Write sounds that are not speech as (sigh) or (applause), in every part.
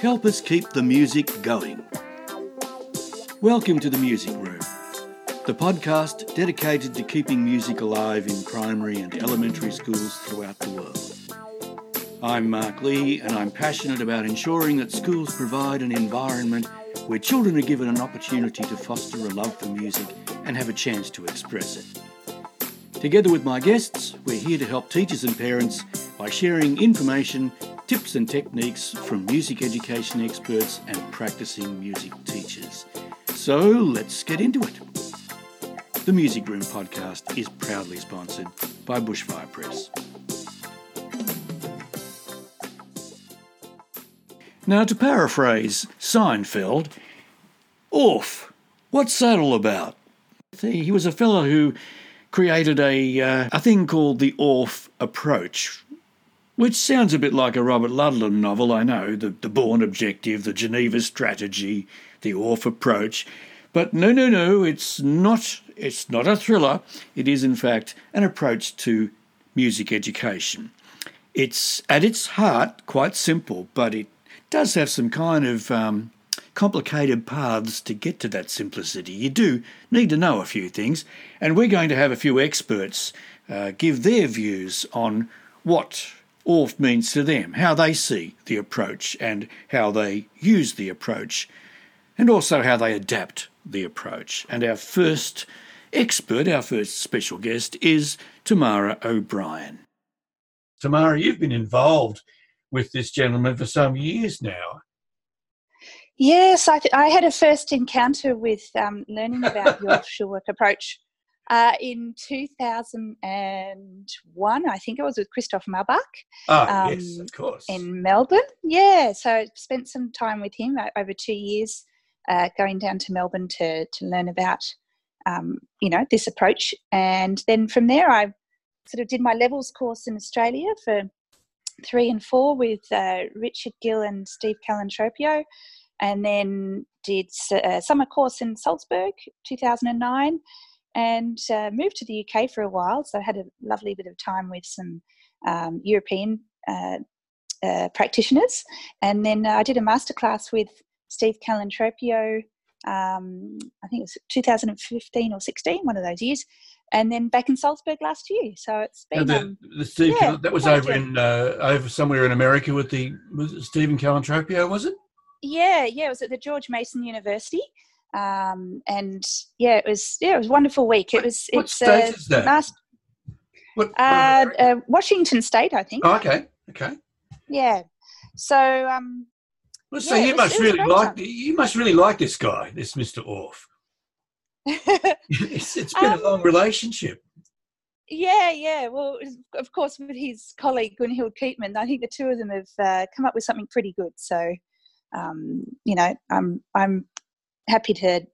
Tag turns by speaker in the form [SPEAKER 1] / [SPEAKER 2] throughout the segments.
[SPEAKER 1] help us keep the music going. Welcome to the Music Room, the podcast dedicated to keeping music alive in primary and elementary schools throughout the world. I'm Mark Leahy, and I'm passionate about ensuring that schools provide an environment where children are given an opportunity to foster a love for music and have a chance to express it. Together with my guests, we're here to help teachers and parents by sharing information, tips and techniques from music education experts and practicing music teachers. So let's get into it. The Music Room podcast is proudly sponsored by Bushfire Press. Now, to paraphrase Seinfeld, Orff, what's that all about? He was a fellow who created a, uh, a thing called the Orff approach, which sounds a bit like a Robert Ludlum novel, I know, the, the Bourne Objective, the Geneva Strategy, the Orff approach. But no, no, no, it's not, it's not a thriller. It is, in fact, an approach to music education. It's at its heart quite simple, but it does have some kind of um, complicated paths to get to that simplicity. You do need to know a few things, and we're going to have a few experts uh, give their views on what Orff means to them, how they see the approach, and how they use the approach, and also how they adapt the approach. And our first expert, our first special guest, is Tamara O'Brien. Tamara, you've been involved with this gentleman for some years now.
[SPEAKER 2] Yes, I, th- I had a first encounter with um, learning about (laughs) your Orff Schulwerk approach uh, in 2001. I think it was with Christoph Maubach.
[SPEAKER 1] Oh, um, yes, of course.
[SPEAKER 2] In Melbourne. Yeah, so I spent some time with him uh, over two years, uh, going down to Melbourne to, to learn about, um, you know, this approach. And then from there, I sort of did my levels course in Australia for three and four with uh, Richard Gill and Steve Calantropio and then did a summer course in Salzburg 2009 and uh, moved to the UK for a while. So I had a lovely bit of time with some um, European uh, uh, practitioners. And then I did a masterclass with Steve Calantropio, um, I think it was 2015 or 16, one of those years. And then back in Salzburg last year, so it's been.
[SPEAKER 1] The, um, the Steve yeah, that was over in uh, over somewhere in America with the with Stephen Calantropio, was it?
[SPEAKER 2] Yeah, yeah, it was at the George Mason University. Um, and yeah, it was yeah, it was a wonderful week. It was
[SPEAKER 1] what it's state uh, is that? Last,
[SPEAKER 2] what, uh, uh, Washington State, I think.
[SPEAKER 1] Oh, okay, okay.
[SPEAKER 2] Yeah. So um,
[SPEAKER 1] well, so yeah, you must really like time. you must really like this guy, this Mister Orff. (laughs) it's, it's been um, a long relationship.
[SPEAKER 2] Yeah, yeah. Well, of course, with his colleague Gunhild Keetman, I think the two of them have uh, come up with something pretty good. So um, you know, I'm I'm happy to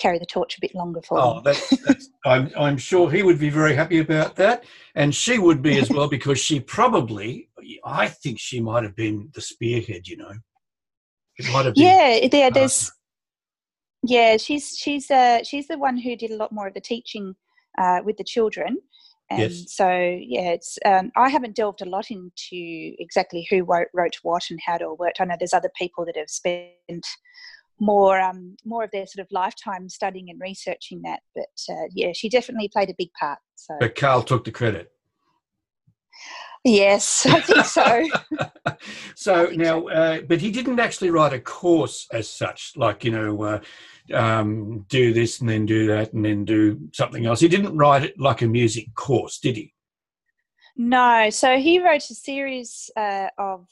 [SPEAKER 2] carry the torch a bit longer for
[SPEAKER 1] oh, that's, that's, (laughs) I'm, I'm sure he would be very happy about that. And she would be as well because she probably, I think she might have been the spearhead, you know.
[SPEAKER 2] It might have been, yeah, there, there's, yeah, she's, she's, uh, she's the one who did a lot more of the teaching uh, with the children. And yes. so, yeah, it's um, I haven't delved a lot into exactly who wrote, wrote what and how it all worked. I know there's other people that have spent more um, more of their sort of lifetime studying and researching that. But uh, yeah, she definitely played a big part. So.
[SPEAKER 1] But Carl took the credit.
[SPEAKER 2] Yes, (laughs) I think so. (laughs)
[SPEAKER 1] so now, uh, but he didn't actually write a course as such, like you know, uh, um, do this and then do that and then do something else. He didn't write it like a music course, did he?
[SPEAKER 2] No. So he wrote a series uh, of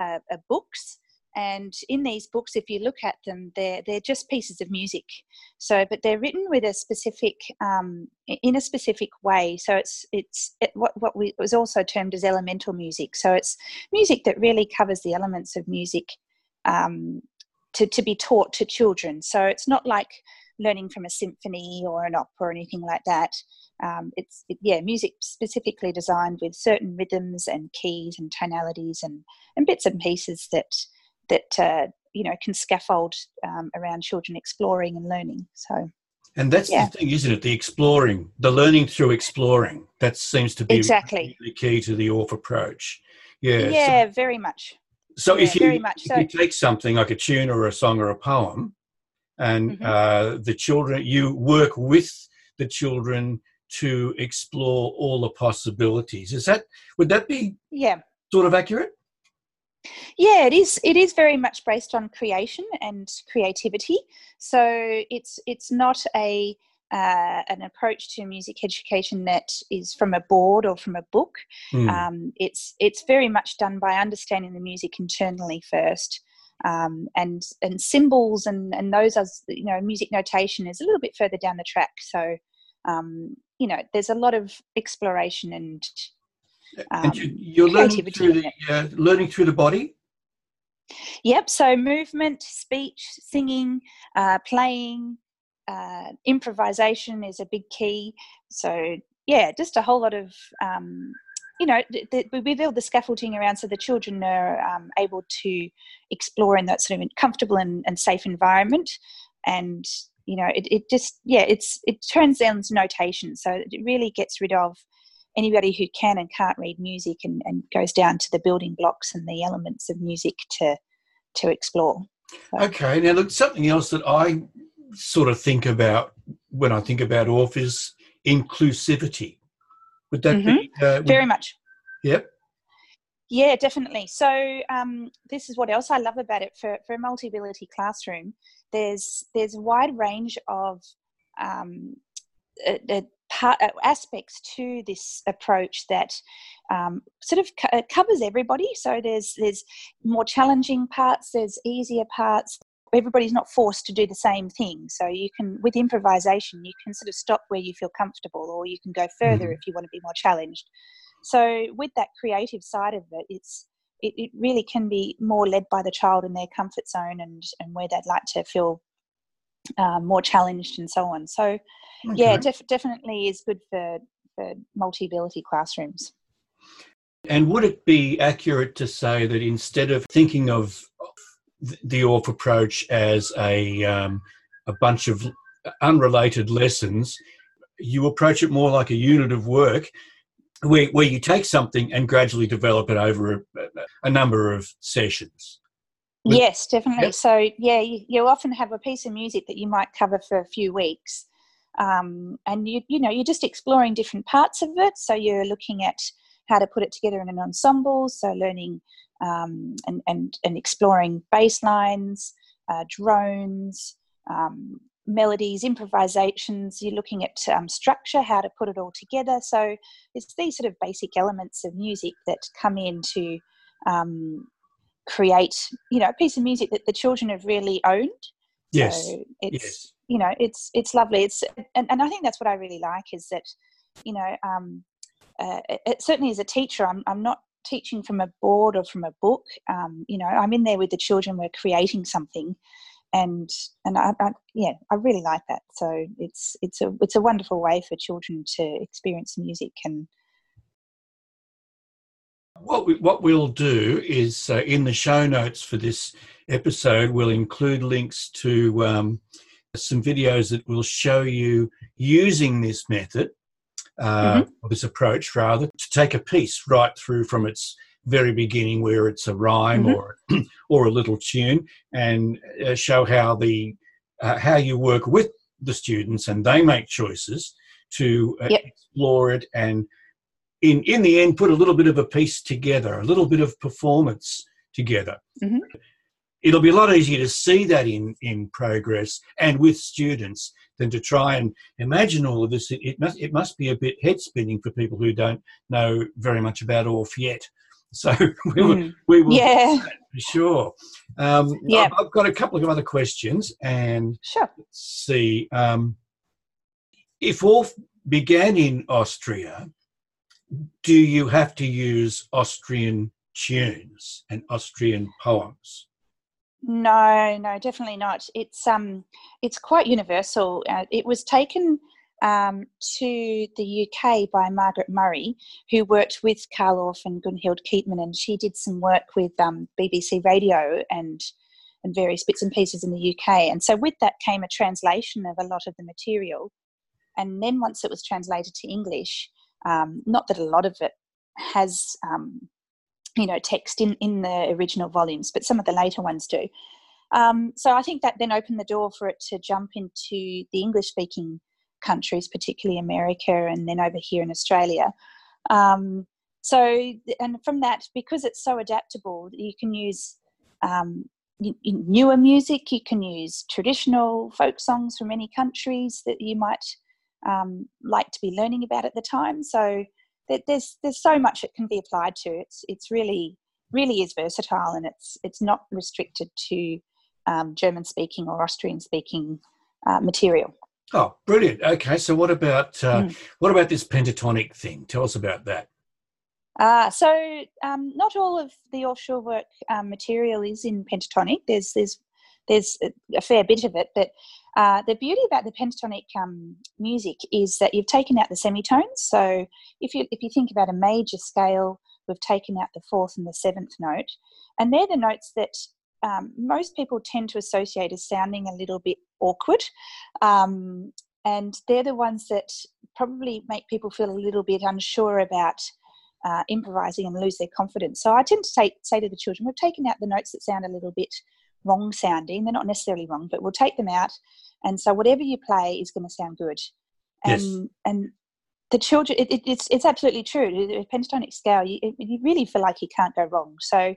[SPEAKER 2] uh, books. And in these books, if you look at them, they're they're just pieces of music. So, but they're written with a specific, um, in a specific way. So it's it's it, what what we, was also termed as elemental music. So it's music that really covers the elements of music um, to, to be taught to children. So it's not like learning from a symphony or an opera or anything like that. Um, it's it, yeah, music specifically designed with certain rhythms and keys and tonalities and, and bits and pieces that that uh, you know can scaffold um, around children exploring and learning. So.
[SPEAKER 1] And that's yeah. the thing, isn't it? The exploring, the learning through exploring. That seems to be
[SPEAKER 2] exactly
[SPEAKER 1] the key to the Orff approach. Yeah.
[SPEAKER 2] Yeah, so, very much.
[SPEAKER 1] So
[SPEAKER 2] Yeah,
[SPEAKER 1] if you if
[SPEAKER 2] so.
[SPEAKER 1] you take something like a tune or a song or a poem, and
[SPEAKER 2] Mhm.
[SPEAKER 1] uh, the children, you work with the children to explore all the possibilities. Is that would that be
[SPEAKER 2] Yeah.
[SPEAKER 1] sort of accurate?
[SPEAKER 2] Yeah, it is. It is very much based on creation and creativity. So it's it's not a uh, an approach to music education that is from a board or from a book.
[SPEAKER 1] Hmm.
[SPEAKER 2] Um, it's it's very much done by understanding the music internally first, um, and and symbols and and those as you know music notation is a little bit further down the track. So um, you know there's a lot of exploration and um,
[SPEAKER 1] and you, you're learning through the uh, learning through the body.
[SPEAKER 2] Yep. So movement, speech, singing, uh, playing, uh, improvisation is a big key. So yeah, just a whole lot of um, you know th- th- we build the scaffolding around so the children are um, able to explore in that sort of comfortable and, and safe environment, and you know it, it just yeah it's it turns down notation, so it really gets rid of anybody who can and can't read music and, and goes down to the building blocks and the elements of music to to explore.
[SPEAKER 1] Okay. Now, look, something else that I sort of think about when I think about Orff is inclusivity. Would that be? Uh, would-
[SPEAKER 2] Very much.
[SPEAKER 1] Yep.
[SPEAKER 2] Yeah, definitely. So um, this is what else I love about it. For for a multi-ability classroom, there's there's a wide range of um, uh, part, uh, aspects to this approach that um, sort of co- covers everybody. So there's there's more challenging parts, there's easier parts. Everybody's not forced to do the same thing. So you can, with improvisation, you can sort of stop where you feel comfortable, or you can go further
[SPEAKER 1] Mhm.
[SPEAKER 2] if you want to be more challenged. So with that creative side of it, it's it, it really can be more led by the child in their comfort zone and and where they'd like to feel um, more challenged and so on. So yeah, def- definitely is good for for multi-ability classrooms.
[SPEAKER 1] And would it be accurate to say that instead of thinking of the Orff approach as a um, a bunch of unrelated lessons, you approach it more like a unit of work, where where you take something and gradually develop it over a, a number of sessions.
[SPEAKER 2] Yes, definitely.
[SPEAKER 1] Yep.
[SPEAKER 2] So yeah, you, you often have a piece of music that you might cover for a few weeks, um, and you you know you're just exploring different parts of it. So you're looking at how to put it together in an ensemble. So learning um, and and and exploring bass lines, uh, drones. Um, melodies improvisations you're looking at um, structure how to put it all together so it's these sort of basic elements of music that come in to um, create you know a piece of music that the children have really owned.
[SPEAKER 1] Yes.
[SPEAKER 2] so it's
[SPEAKER 1] Yes.
[SPEAKER 2] you know it's it's lovely. It's and, and i think that's what i really like is that you know um uh, it, it certainly as a teacher i'm i'm not teaching from a board or from a book. Um you know i'm in there with the children we're creating something. And and I, I yeah i really like that. So it's it's a it's a wonderful way for children to experience music and
[SPEAKER 1] What we, what we'll do is uh, in the show notes for this episode, we'll include links to um, some videos that will show you using this method, uh, or this approach rather, to take a piece right through from its very beginning, where it's a rhyme
[SPEAKER 2] Mhm.
[SPEAKER 1] or (clears throat) or a little tune, and uh, show how the uh, how you work with the students and they make choices to uh,
[SPEAKER 2] Yep.
[SPEAKER 1] explore it and in in the end put a little bit of a piece together a little bit of performance together
[SPEAKER 2] Mhm.
[SPEAKER 1] it'll be a lot easier to see that in in progress and with students than to try and imagine all of this it, it must it must be a bit head spinning for people who don't know very much about Orff yet (laughs) so we will,
[SPEAKER 2] Mm.
[SPEAKER 1] we will
[SPEAKER 2] yeah
[SPEAKER 1] for sure um,
[SPEAKER 2] Yeah.
[SPEAKER 1] I've, I've got a couple of other questions and
[SPEAKER 2] sure
[SPEAKER 1] let's see. Um, if Orff began in Austria, do you have to use Austrian tunes and Austrian poems?
[SPEAKER 2] No, no, definitely not. It's um, it's quite universal. Uh, it was taken um, to the UK by Margaret Murray, who worked with Carl Orff and Gunhild Keetman, and she did some work with um, BBC Radio and and various bits and pieces in the UK. And so with that came a translation of a lot of the material. And then once it was translated to English, um, not that a lot of it has um, you know, text in, in the original volumes, but some of the later ones do. Um, so I think that then opened the door for it to jump into the English speaking countries, particularly America and then over here in Australia. Um, so, and from that, because it's so adaptable, you can use um, newer music, you can use traditional folk songs from many countries that you might um, like to be learning about at the time. So, there's there's so much it can be applied to. It's it's really really is versatile, and it's it's not restricted to um, German speaking or Austrian speaking uh, material.
[SPEAKER 1] Oh, brilliant! Okay, so what about uh, mm. what about this pentatonic thing? Tell us about that.
[SPEAKER 2] Uh, so um, not all of the Orff Schulwerk um, material is in pentatonic. There's there's there's a, fair bit of it, but uh, the beauty about the pentatonic um, music is that you've taken out the semitones. So if you if you think about a major scale, we've taken out the fourth and the seventh note, and they're the notes that um, most people tend to associate as sounding a little bit awkward. Um, and they're the ones that probably make people feel a little bit unsure about uh, improvising and lose their confidence. So I tend to say, say to the children, we've taken out the notes that sound a little bit wrong sounding. They're not necessarily wrong, but we'll take them out. And so whatever you play is going to sound good. And, yes. and the children, it, it, it's, it's absolutely true. The pentatonic scale, you, you really feel like you can't go wrong. So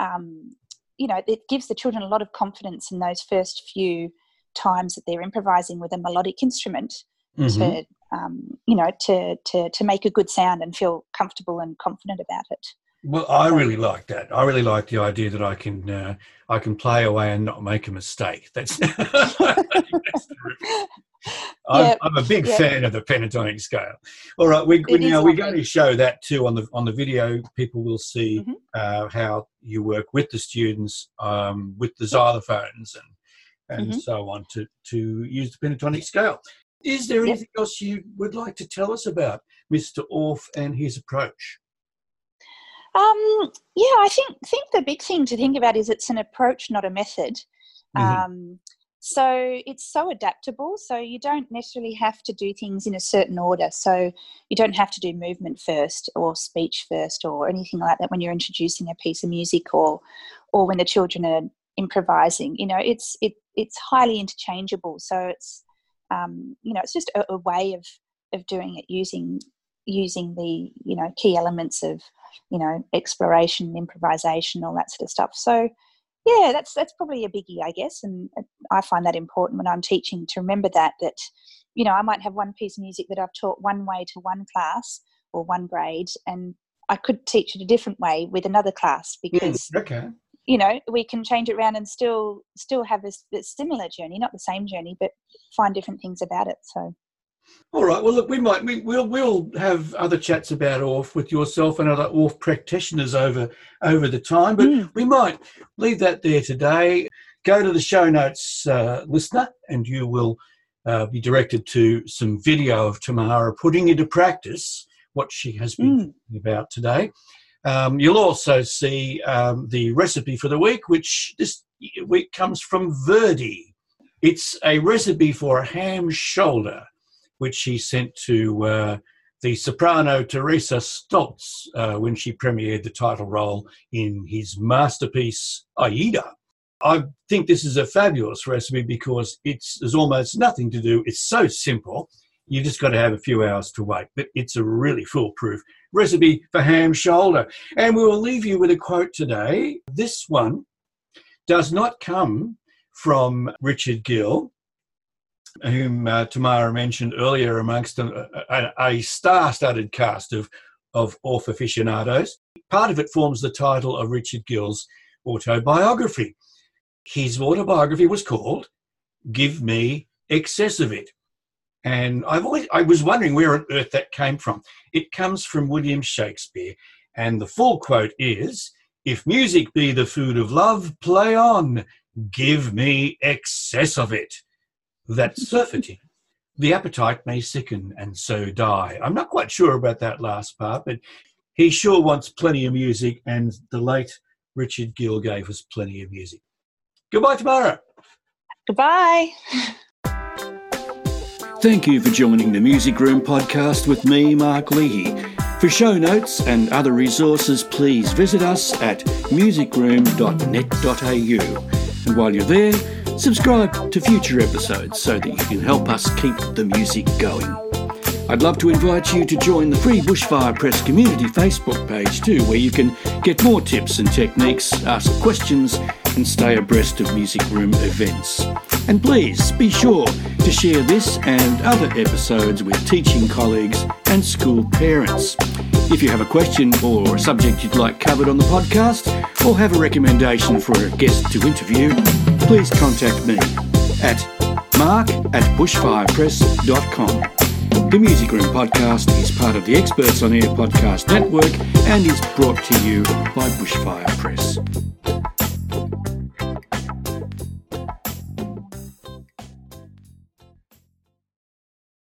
[SPEAKER 2] um, you know, it gives the children a lot of confidence in those first few times that they're improvising with a melodic instrument mm-hmm. to, um, you know, to, to, to make a good sound and feel comfortable and confident about it.
[SPEAKER 1] Well, I really like that. I really like the idea that I can uh, I can play away and not make a mistake. That's, (laughs) that's I'm, yep. I'm, a big yep. fan of the pentatonic scale. All right, we, we now we're going to show that too on the on the video. People will see mm-hmm. uh, how you work with the students um, with the xylophones and and mm-hmm. so on to to use the pentatonic scale. Is there anything yep. else you would like to tell us about Mr. Orff and his approach?
[SPEAKER 2] Um, yeah, I think think the big thing to think about is it's an approach, not a method. Mm-hmm. Um, so it's so adaptable. So you don't necessarily have to do things in a certain order. So you don't have to do movement first or speech first or anything like that when you're introducing a piece of music or or when the children are improvising. You know, it's it it's highly interchangeable. So it's um, you know it's just a, a way of of doing it using using the you know key elements of you know exploration, improvisation, all that sort of stuff. So yeah, that's that's probably a biggie, I guess, and I find that important when I'm teaching to remember that that you know I might have one piece of music that I've taught one way to one class or one grade, and I could teach it a different way with another class because
[SPEAKER 1] mm, okay.
[SPEAKER 2] you know we can change it around and still still have a, a similar journey, not the same journey, but find different things about it. So
[SPEAKER 1] all right. Well, look, we might we, will we'll have other chats about Orff with yourself and other Orff practitioners over over the time, but mm. we might leave that there today. Go to the show notes, uh, listener, and you will uh, be directed to some video of Tamara putting into practice what she has been mm. about today. Um, you'll also see um, the recipe for the week, which this week comes from Verdi. It's a recipe for a ham shoulder which she sent to uh, the soprano Teresa Stolz uh, when she premiered the title role in his masterpiece Aida. I think this is a fabulous recipe because it's there's almost nothing to do. It's so simple. You just got to have a few hours to wait, but it's a really foolproof recipe for ham shoulder. And we will leave you with a quote today. This one does not come from Richard Gill, whom uh, Tamara mentioned earlier, amongst a, a, a star-studded cast of of Orff aficionados. Part of it forms the title of Richard Gill's autobiography. His autobiography was called "Give Me Excess of It," and I've always I was wondering where on earth that came from. It comes from William Shakespeare, and the full quote is. If music be the food of love, play on. Give me excess of it that surfeiting, the appetite may sicken and so die. I'm not quite sure about that last part, but he sure wants plenty of music, and the late Richard Gill gave us plenty of music. Goodbye, Tamara.
[SPEAKER 2] Goodbye.
[SPEAKER 3] Thank you for joining the Music Room podcast with me, Mark Leahy.
[SPEAKER 1] For show notes and other resources, please visit us at musicroom.net.au. And while you're there, subscribe to future episodes so that you can help us keep the music going. I'd love to invite you to join the free Bushfire Press community Facebook page too, where you can get more tips and techniques, ask questions, and stay abreast of Music Room events. And please be sure to share this and other episodes with teaching colleagues and school parents. If you have a question or a subject you'd like covered on the podcast, or have a recommendation for a guest to interview, please contact me at mark at bushfirepress.com. The Music Room podcast is part of the Experts on Air podcast network and is brought to you by Bushfire Press.